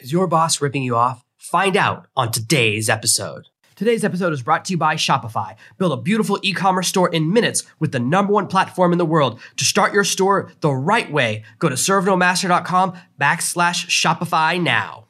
Is your boss ripping you off? Find out on today's episode. Today's episode is brought to you by Shopify. Build a beautiful e commerce store in minutes with the number one platform in the world. To start your store the right way, go to servenomaster.com backslash Shopify now.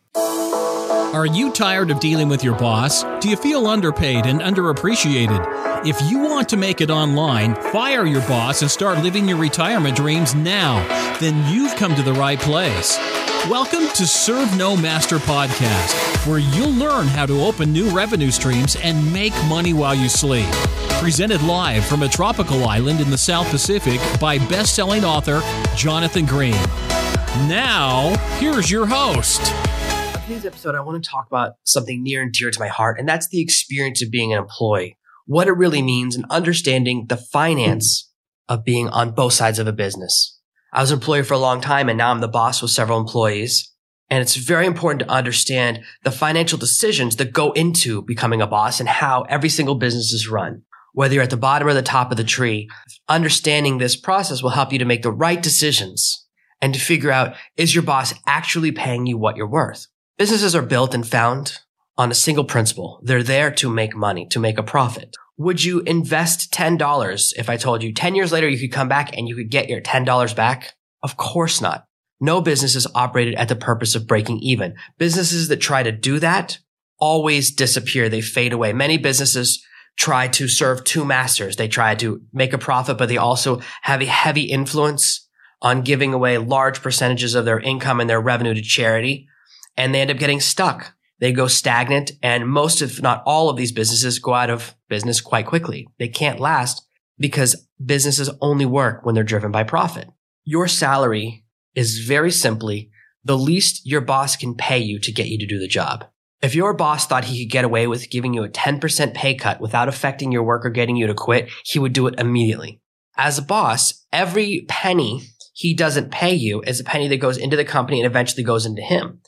Are you tired of dealing with your boss? Do you feel underpaid and underappreciated? If you want to make it online, fire your boss and start living your retirement dreams now, then you've come to the right place. Welcome to Serve No Master Podcast, where you'll learn how to open new revenue streams and make money while you sleep. Presented live from a tropical island in the South Pacific by best-selling author Jonathan Green. Now, here's your host. On today's episode, I want to talk about something near and dear to my heart, and that's the experience of being an employee, what it really means, and understanding the finance of being on both sides of a business. I was an employee for a long time and now I'm the boss with several employees. And it's very important to understand the financial decisions that go into becoming a boss and how every single business is run. Whether you're at the bottom or the top of the tree, understanding this process will help you to make the right decisions and to figure out, is your boss actually paying you what you're worth? Businesses are built and found on a single principle. They're there to make money, to make a profit would you invest $10 if I told you 10 years later you could come back and you could get your $10 back? Of course not. No business is operated at the purpose of breaking even. Businesses that try to do that always disappear. They fade away. Many businesses try to serve two masters. They try to make a profit, but they also have a heavy influence on giving away large percentages of their income and their revenue to charity. And they end up getting stuck they go stagnant and most, if not all of these businesses go out of business quite quickly. They can't last because businesses only work when they're driven by profit. Your salary is very simply the least your boss can pay you to get you to do the job. If your boss thought he could get away with giving you a 10% pay cut without affecting your work or getting you to quit, he would do it immediately. As a boss, every penny he doesn't pay you is a penny that goes into the company and eventually goes into him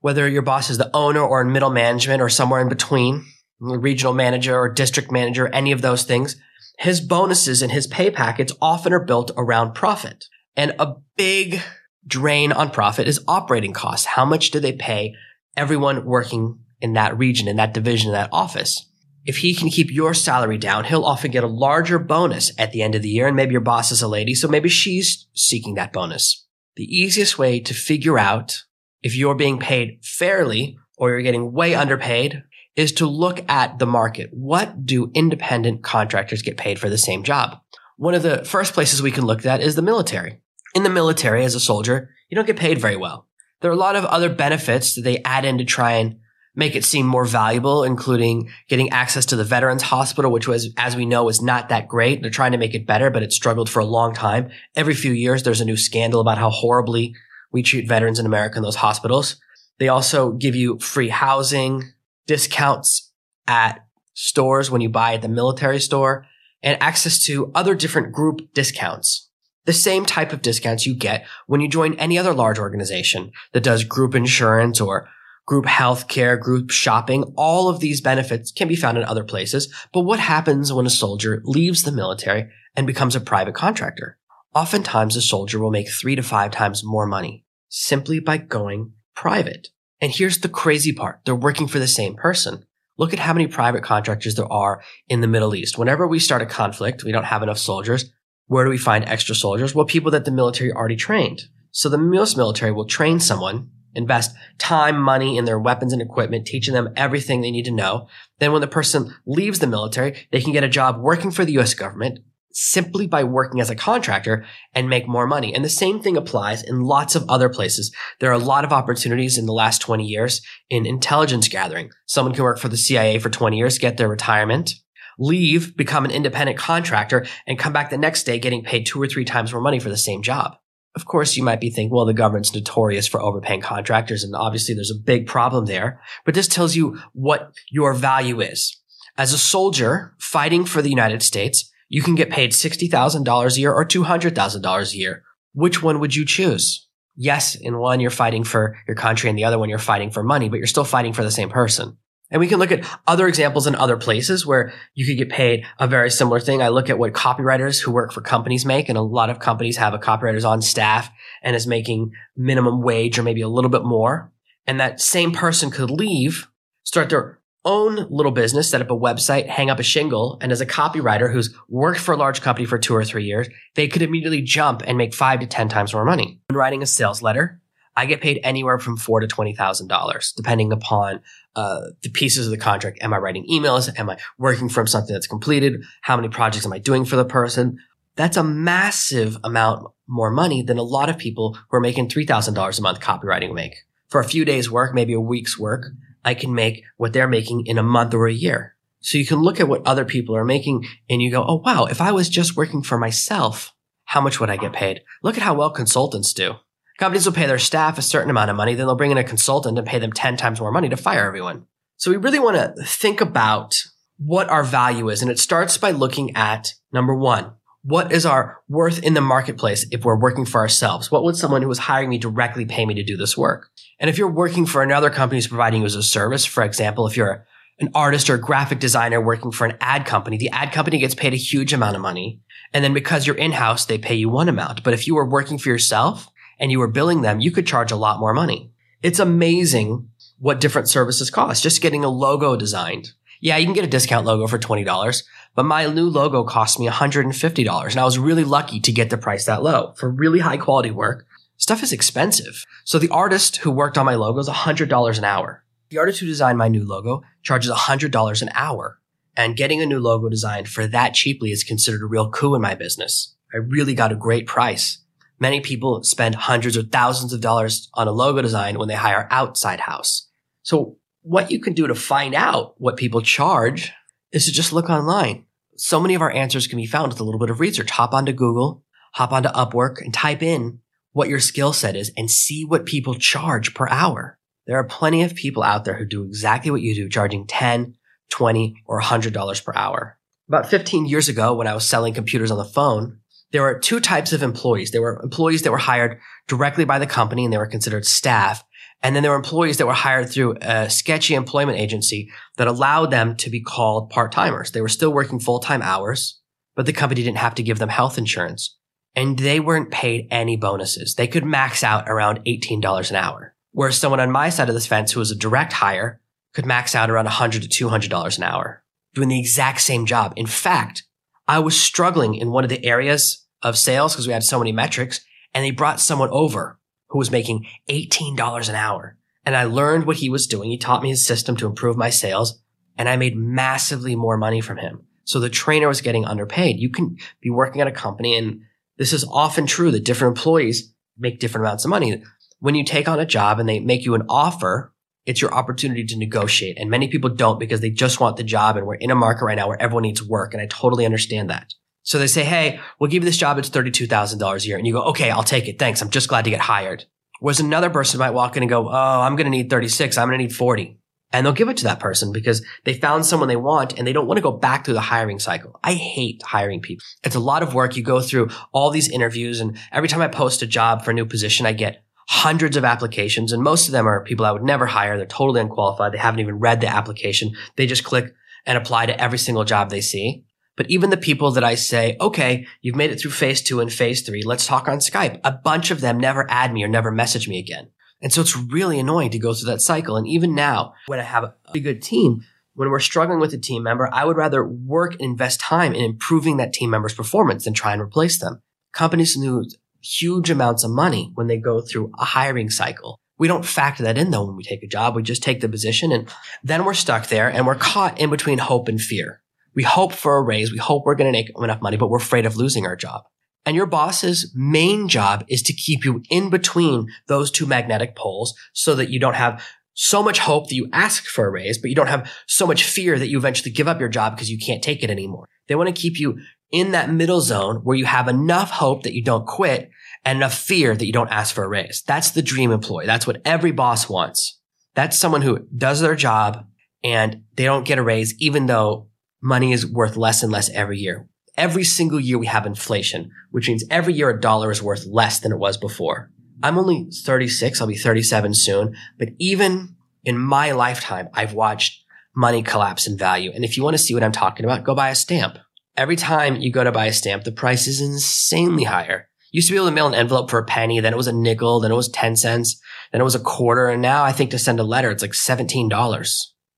whether your boss is the owner or in middle management or somewhere in between, regional manager or district manager, any of those things, his bonuses and his pay packets often are built around profit. And a big drain on profit is operating costs. How much do they pay everyone working in that region, in that division, in that office? If he can keep your salary down, he'll often get a larger bonus at the end of the year. And maybe your boss is a lady, so maybe she's seeking that bonus. The easiest way to figure out if you're being paid fairly or you're getting way underpaid is to look at the market. What do independent contractors get paid for the same job? One of the first places we can look at is the military. In the military, as a soldier, you don't get paid very well. There are a lot of other benefits that they add in to try and make it seem more valuable, including getting access to the Veterans Hospital, which was, as we know, is not that great. They're trying to make it better, but it struggled for a long time. Every few years, there's a new scandal about how horribly we treat veterans in America in those hospitals. They also give you free housing, discounts at stores when you buy at the military store, and access to other different group discounts. The same type of discounts you get when you join any other large organization that does group insurance or group healthcare, group shopping. All of these benefits can be found in other places. But what happens when a soldier leaves the military and becomes a private contractor? Oftentimes a soldier will make three to five times more money simply by going private. And here's the crazy part. They're working for the same person. Look at how many private contractors there are in the Middle East. Whenever we start a conflict, we don't have enough soldiers. Where do we find extra soldiers? Well, people that the military already trained. So the US military will train someone, invest time, money in their weapons and equipment, teaching them everything they need to know. Then when the person leaves the military, they can get a job working for the US government, simply by working as a contractor and make more money. And the same thing applies in lots of other places. There are a lot of opportunities in the last 20 years in intelligence gathering. Someone can work for the CIA for 20 years, get their retirement, leave, become an independent contractor, and come back the next day getting paid two or three times more money for the same job. Of course, you might be thinking, well, the government's notorious for overpaying contractors, and obviously there's a big problem there. But this tells you what your value is. As a soldier fighting for the United States, you can get paid $60,000 a year or $200,000 a year. Which one would you choose? Yes, in one you're fighting for your country and the other one you're fighting for money, but you're still fighting for the same person. And we can look at other examples in other places where you could get paid a very similar thing. I look at what copywriters who work for companies make, and a lot of companies have a copywriters on staff and is making minimum wage or maybe a little bit more. And that same person could leave, start their own little business, set up a website, hang up a shingle. And as a copywriter who's worked for a large company for two or three years, they could immediately jump and make five to 10 times more money. When writing a sales letter, I get paid anywhere from four to twenty thousand dollars, depending upon uh, the pieces of the contract. Am I writing emails? Am I working from something that's completed? How many projects am I doing for the person? That's a massive amount more money than a lot of people who are making three thousand dollars a month copywriting make. For a few days' work, maybe a week's work, I can make what they're making in a month or a year. So you can look at what other people are making and you go, oh wow, if I was just working for myself, how much would I get paid? Look at how well consultants do. Companies will pay their staff a certain amount of money, then they'll bring in a consultant and pay them 10 times more money to fire everyone. So we really want to think about what our value is. And it starts by looking at number one, what is our worth in the marketplace if we're working for ourselves? What would someone who was hiring me directly pay me to do this work? And if you're working for another company who's providing you as a service, for example, if you're an artist or a graphic designer working for an ad company, the ad company gets paid a huge amount of money. And then because you're in-house, they pay you one amount. But if you were working for yourself, and you were billing them, you could charge a lot more money. It's amazing what different services cost. Just getting a logo designed. Yeah, you can get a discount logo for $20, but my new logo cost me $150. And I was really lucky to get the price that low for really high quality work. Stuff is expensive. So the artist who worked on my logo is $100 an hour. The artist who designed my new logo charges $100 an hour. And getting a new logo designed for that cheaply is considered a real coup in my business. I really got a great price. Many people spend hundreds or thousands of dollars on a logo design when they hire outside house. So what you can do to find out what people charge is to just look online. So many of our answers can be found with a little bit of research. Hop onto Google, hop onto Upwork and type in what your skill set is and see what people charge per hour. There are plenty of people out there who do exactly what you do, charging 10, 20, or $100 per hour. About 15 years ago, when I was selling computers on the phone, there were two types of employees. There were employees that were hired directly by the company and they were considered staff. And then there were employees that were hired through a sketchy employment agency that allowed them to be called part-timers. They were still working full-time hours, but the company didn't have to give them health insurance and they weren't paid any bonuses. They could max out around $18 an hour. Whereas someone on my side of this fence who was a direct hire could max out around 100 to $200 an hour doing the exact same job. In fact, I was struggling in one of the areas of sales because we had so many metrics and they brought someone over who was making $18 an hour. And I learned what he was doing. He taught me his system to improve my sales and I made massively more money from him. So the trainer was getting underpaid. You can be working at a company and this is often true that different employees make different amounts of money. When you take on a job and they make you an offer, it's your opportunity to negotiate. And many people don't because they just want the job. And we're in a market right now where everyone needs work. And I totally understand that. So they say, Hey, we'll give you this job. It's $32,000 a year. And you go, okay, I'll take it. Thanks. I'm just glad to get hired. Whereas another person might walk in and go, Oh, I'm going to need 36. I'm going to need 40. And they'll give it to that person because they found someone they want and they don't want to go back through the hiring cycle. I hate hiring people. It's a lot of work. You go through all these interviews and every time I post a job for a new position, I get hundreds of applications and most of them are people I would never hire. They're totally unqualified. They haven't even read the application. They just click and apply to every single job they see. But even the people that I say, okay, you've made it through phase two and phase three. Let's talk on Skype. A bunch of them never add me or never message me again. And so it's really annoying to go through that cycle. And even now, when I have a good team, when we're struggling with a team member, I would rather work and invest time in improving that team member's performance than try and replace them. Companies lose huge amounts of money when they go through a hiring cycle. We don't factor that in though when we take a job. We just take the position and then we're stuck there and we're caught in between hope and fear. We hope for a raise. We hope we're going to make enough money, but we're afraid of losing our job. And your boss's main job is to keep you in between those two magnetic poles so that you don't have so much hope that you ask for a raise, but you don't have so much fear that you eventually give up your job because you can't take it anymore. They want to keep you in that middle zone where you have enough hope that you don't quit and enough fear that you don't ask for a raise. That's the dream employee. That's what every boss wants. That's someone who does their job and they don't get a raise, even though money is worth less and less every year. Every single year we have inflation, which means every year a dollar is worth less than it was before. I'm only 36. I'll be 37 soon. But even in my lifetime, I've watched money collapse in value. And if you want to see what I'm talking about, go buy a stamp. Every time you go to buy a stamp, the price is insanely higher. Used to be able to mail an envelope for a penny, then it was a nickel, then it was 10 cents, then it was a quarter. And now I think to send a letter, it's like $17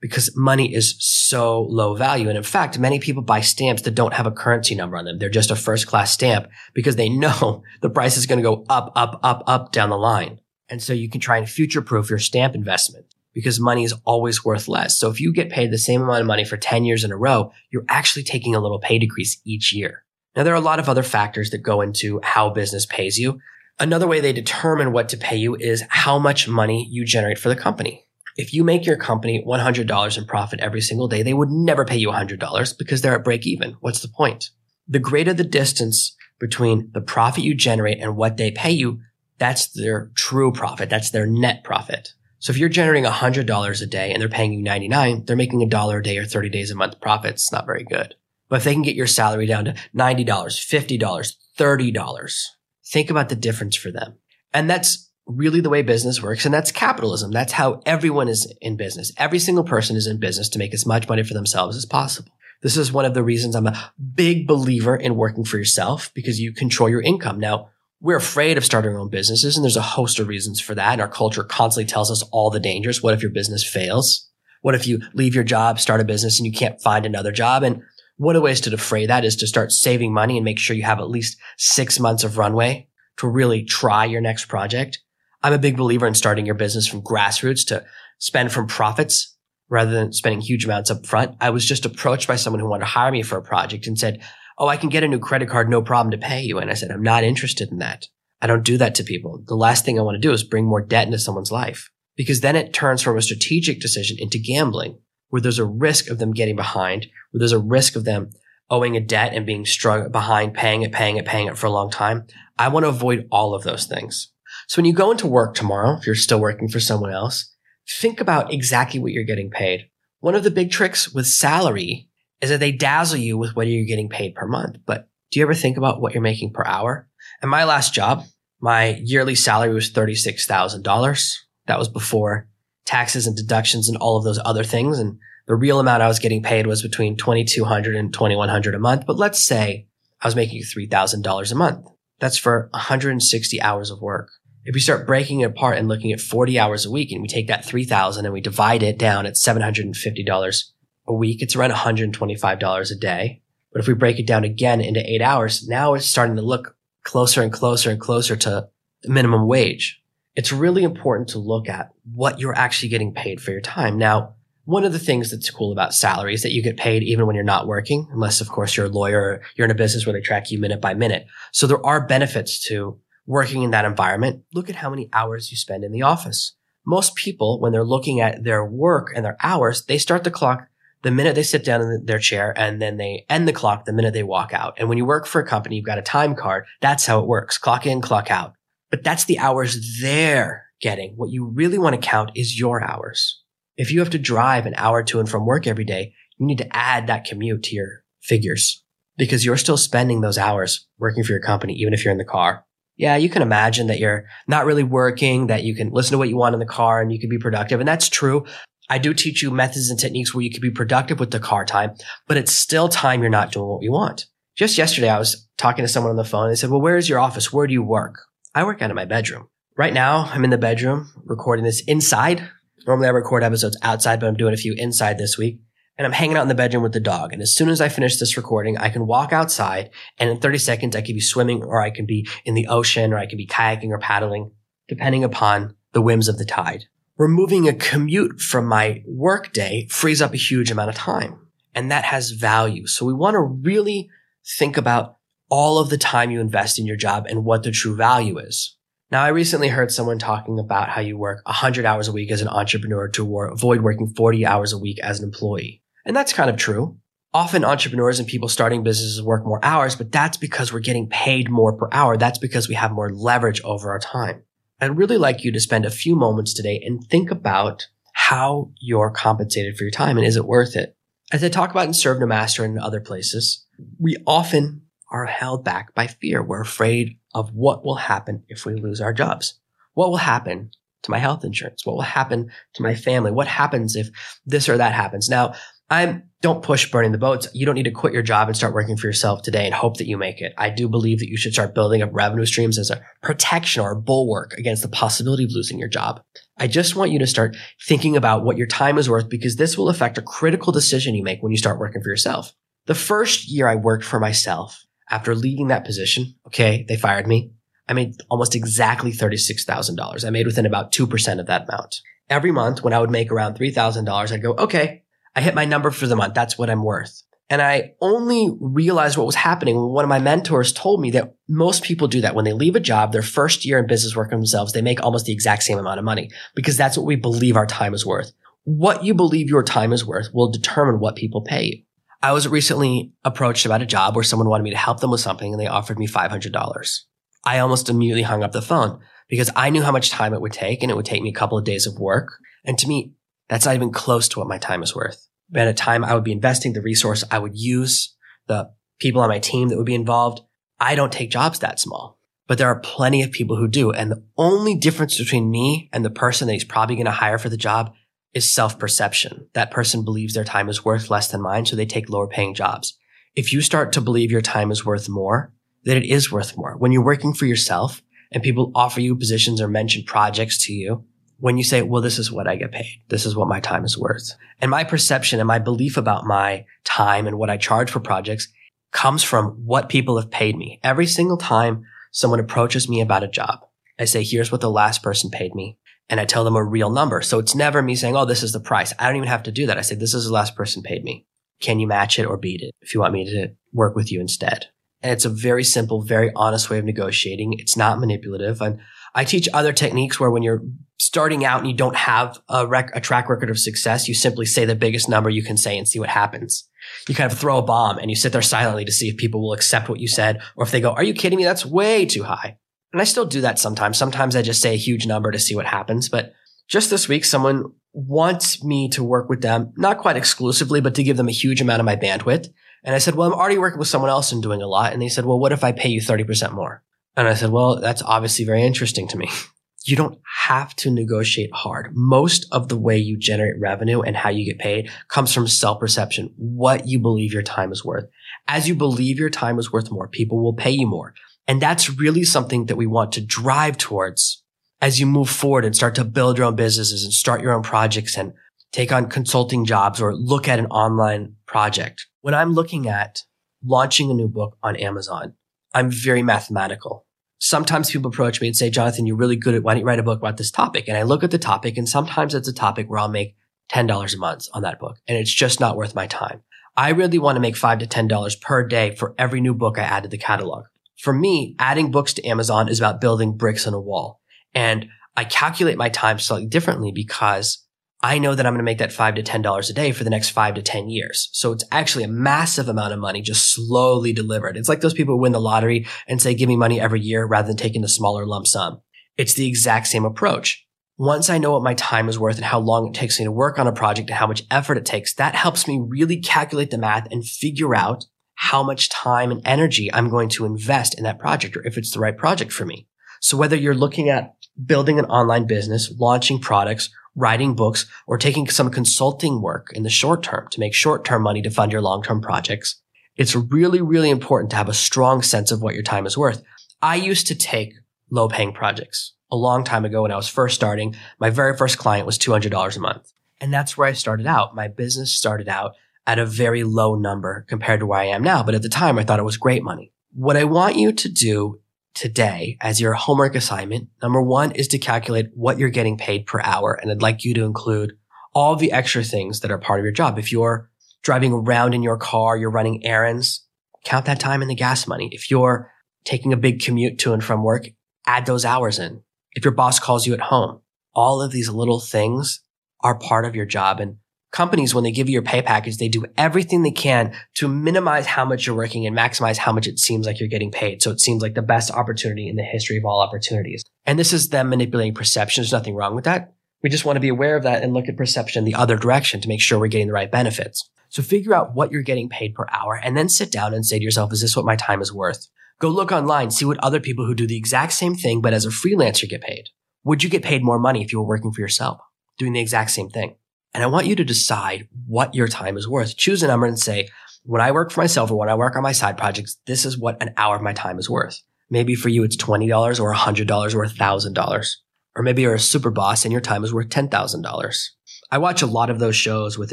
because money is so low value. And in fact, many people buy stamps that don't have a currency number on them. They're just a first class stamp because they know the price is going to go up, up, up, up down the line. And so you can try and future proof your stamp investment because money is always worth less. So if you get paid the same amount of money for 10 years in a row, you're actually taking a little pay decrease each year. Now, there are a lot of other factors that go into how business pays you. Another way they determine what to pay you is how much money you generate for the company. If you make your company $100 in profit every single day, they would never pay you $100 because they're at break even. What's the point? The greater the distance between the profit you generate and what they pay you, that's their true profit. That's their net profit. So if you're generating $100 a day and they're paying you 99, they're making a dollar a day or 30 days a month profit. It's not very good. But if they can get your salary down to $90, $50, $30, think about the difference for them. And that's really the way business works. And that's capitalism. That's how everyone is in business. Every single person is in business to make as much money for themselves as possible. This is one of the reasons I'm a big believer in working for yourself because you control your income. Now, we're afraid of starting our own businesses and there's a host of reasons for that. And our culture constantly tells us all the dangers. What if your business fails? What if you leave your job, start a business and you can't find another job? And one of the ways to defray that is to start saving money and make sure you have at least six months of runway to really try your next project. I'm a big believer in starting your business from grassroots to spend from profits rather than spending huge amounts up front. I was just approached by someone who wanted to hire me for a project and said, Oh, I can get a new credit card, no problem to pay you. And I said, I'm not interested in that. I don't do that to people. The last thing I want to do is bring more debt into someone's life because then it turns from a strategic decision into gambling where there's a risk of them getting behind, where there's a risk of them owing a debt and being struck behind, paying it, paying it, paying it for a long time. I want to avoid all of those things. So when you go into work tomorrow, if you're still working for someone else, think about exactly what you're getting paid. One of the big tricks with salary is that they dazzle you with what you're getting paid per month. But do you ever think about what you're making per hour? At my last job, my yearly salary was $36,000. That was before taxes and deductions and all of those other things. And the real amount I was getting paid was between 2200 and 2100 a month. But let's say I was making $3,000 a month. That's for 160 hours of work. If we start breaking it apart and looking at 40 hours a week and we take that 3000 and we divide it down at $750 a week, it's around $125 a day. But if we break it down again into eight hours, now it's starting to look closer and closer and closer to minimum wage. It's really important to look at what you're actually getting paid for your time. Now, one of the things that's cool about salary is that you get paid even when you're not working, unless of course you're a lawyer you're in a business where they track you minute by minute. So there are benefits to working in that environment. Look at how many hours you spend in the office. Most people, when they're looking at their work and their hours, they start the clock the minute they sit down in their chair and then they end the clock the minute they walk out. And when you work for a company, you've got a time card. That's how it works. Clock in, clock out. But that's the hours they're getting. What you really want to count is your hours. If you have to drive an hour to and from work every day, you need to add that commute to your figures because you're still spending those hours working for your company, even if you're in the car. Yeah, you can imagine that you're not really working, that you can listen to what you want in the car and you can be productive. And that's true. I do teach you methods and techniques where you can be productive with the car time, but it's still time you're not doing what you want. Just yesterday, I was talking to someone on the phone. They said, well, where is your office? Where do you work? I work out of my bedroom. Right now, I'm in the bedroom recording this inside. Normally I record episodes outside, but I'm doing a few inside this week. And I'm hanging out in the bedroom with the dog. And as soon as I finish this recording, I can walk outside and in 30 seconds, I could be swimming or I can be in the ocean or I can be kayaking or paddling, depending upon the whims of the tide removing a commute from my workday frees up a huge amount of time and that has value. So we want to really think about all of the time you invest in your job and what the true value is. Now, I recently heard someone talking about how you work 100 hours a week as an entrepreneur to avoid working 40 hours a week as an employee. And that's kind of true. Often entrepreneurs and people starting businesses work more hours, but that's because we're getting paid more per hour. That's because we have more leverage over our time. I'd really like you to spend a few moments today and think about how you're compensated for your time and is it worth it? As I talk about in Serve No Master and other places, we often are held back by fear. We're afraid of what will happen if we lose our jobs. What will happen to my health insurance? What will happen to my family? What happens if this or that happens? Now, I don't push burning the boats. You don't need to quit your job and start working for yourself today and hope that you make it. I do believe that you should start building up revenue streams as a protection or a bulwark against the possibility of losing your job. I just want you to start thinking about what your time is worth because this will affect a critical decision you make when you start working for yourself. The first year I worked for myself after leaving that position, okay, they fired me. I made almost exactly $36,000. I made within about 2% of that amount. Every month when I would make around $3,000, I'd go, okay, I hit my number for the month. That's what I'm worth. And I only realized what was happening when one of my mentors told me that most people do that. When they leave a job, their first year in business working themselves, they make almost the exact same amount of money because that's what we believe our time is worth. What you believe your time is worth will determine what people pay you. I was recently approached about a job where someone wanted me to help them with something and they offered me $500. I almost immediately hung up the phone because I knew how much time it would take and it would take me a couple of days of work. And to me, that's not even close to what my time is worth. At a time I would be investing the resource I would use, the people on my team that would be involved. I don't take jobs that small, but there are plenty of people who do. And the only difference between me and the person that he's probably going to hire for the job is self perception. That person believes their time is worth less than mine. So they take lower paying jobs. If you start to believe your time is worth more, then it is worth more. When you're working for yourself and people offer you positions or mention projects to you, when you say, well, this is what I get paid. This is what my time is worth. And my perception and my belief about my time and what I charge for projects comes from what people have paid me. Every single time someone approaches me about a job, I say, here's what the last person paid me. And I tell them a real number. So it's never me saying, oh, this is the price. I don't even have to do that. I say, this is the last person paid me. Can you match it or beat it if you want me to work with you instead? And it's a very simple, very honest way of negotiating. It's not manipulative. And I teach other techniques where when you're starting out and you don't have a, rec- a track record of success, you simply say the biggest number you can say and see what happens. You kind of throw a bomb and you sit there silently to see if people will accept what you said or if they go, are you kidding me? That's way too high. And I still do that sometimes. Sometimes I just say a huge number to see what happens. But just this week, someone wants me to work with them, not quite exclusively, but to give them a huge amount of my bandwidth. And I said, well, I'm already working with someone else and doing a lot. And they said, well, what if I pay you 30% more? And I said, well, that's obviously very interesting to me. you don't have to negotiate hard. Most of the way you generate revenue and how you get paid comes from self perception, what you believe your time is worth. As you believe your time is worth more, people will pay you more. And that's really something that we want to drive towards as you move forward and start to build your own businesses and start your own projects and take on consulting jobs or look at an online project. When I'm looking at launching a new book on Amazon, I'm very mathematical sometimes people approach me and say, Jonathan, you're really good at, why don't you write a book about this topic? And I look at the topic and sometimes it's a topic where I'll make $10 a month on that book and it's just not worth my time. I really want to make five to $10 per day for every new book I add to the catalog. For me, adding books to Amazon is about building bricks on a wall. And I calculate my time slightly differently because I know that I'm going to make that five to ten dollars a day for the next five to ten years. So it's actually a massive amount of money just slowly delivered. It's like those people who win the lottery and say, "Give me money every year," rather than taking the smaller lump sum. It's the exact same approach. Once I know what my time is worth and how long it takes me to work on a project and how much effort it takes, that helps me really calculate the math and figure out how much time and energy I'm going to invest in that project or if it's the right project for me. So whether you're looking at building an online business, launching products, writing books, or taking some consulting work in the short term to make short term money to fund your long term projects. It's really, really important to have a strong sense of what your time is worth. I used to take low paying projects a long time ago when I was first starting. My very first client was $200 a month. And that's where I started out. My business started out at a very low number compared to where I am now. But at the time, I thought it was great money. What I want you to do today as your homework assignment. Number one is to calculate what you're getting paid per hour. And I'd like you to include all the extra things that are part of your job. If you're driving around in your car, you're running errands, count that time in the gas money. If you're taking a big commute to and from work, add those hours in. If your boss calls you at home, all of these little things are part of your job. And companies, when they give you your pay package, they do everything they can to minimize how much you're working and maximize how much it seems like you're getting paid. So it seems like the best opportunity in the history of all opportunities. And this is them manipulating perception. There's nothing wrong with that. We just want to be aware of that and look at perception the other direction to make sure we're getting the right benefits. So figure out what you're getting paid per hour and then sit down and say to yourself, is this what my time is worth? Go look online, see what other people who do the exact same thing, but as a freelancer get paid. Would you get paid more money if you were working for yourself, doing the exact same thing? And I want you to decide what your time is worth. Choose a number and say, when I work for myself or when I work on my side projects, this is what an hour of my time is worth. Maybe for you, it's $20 or $100 or $1,000. Or maybe you're a super boss and your time is worth $10,000. I watch a lot of those shows with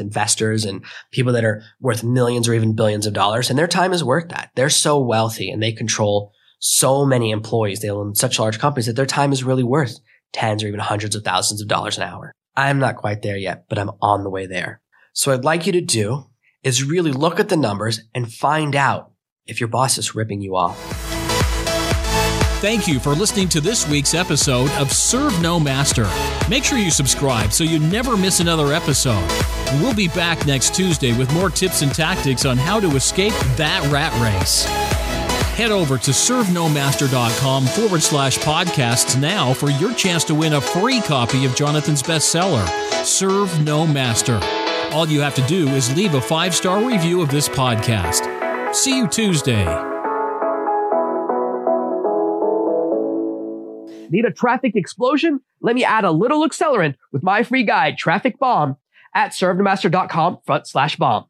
investors and people that are worth millions or even billions of dollars, and their time is worth that. They're so wealthy and they control so many employees. They own such large companies that their time is really worth tens or even hundreds of thousands of dollars an hour. I'm not quite there yet, but I'm on the way there. So I'd like you to do is really look at the numbers and find out if your boss is ripping you off. Thank you for listening to this week's episode of Serve No Master. Make sure you subscribe so you never miss another episode. We'll be back next Tuesday with more tips and tactics on how to escape that rat race. Head over to servenomaster.com forward slash podcasts now for your chance to win a free copy of Jonathan's bestseller, Serve No Master. All you have to do is leave a five star review of this podcast. See you Tuesday. Need a traffic explosion? Let me add a little accelerant with my free guide, Traffic Bomb, at servenomaster.com front slash bomb.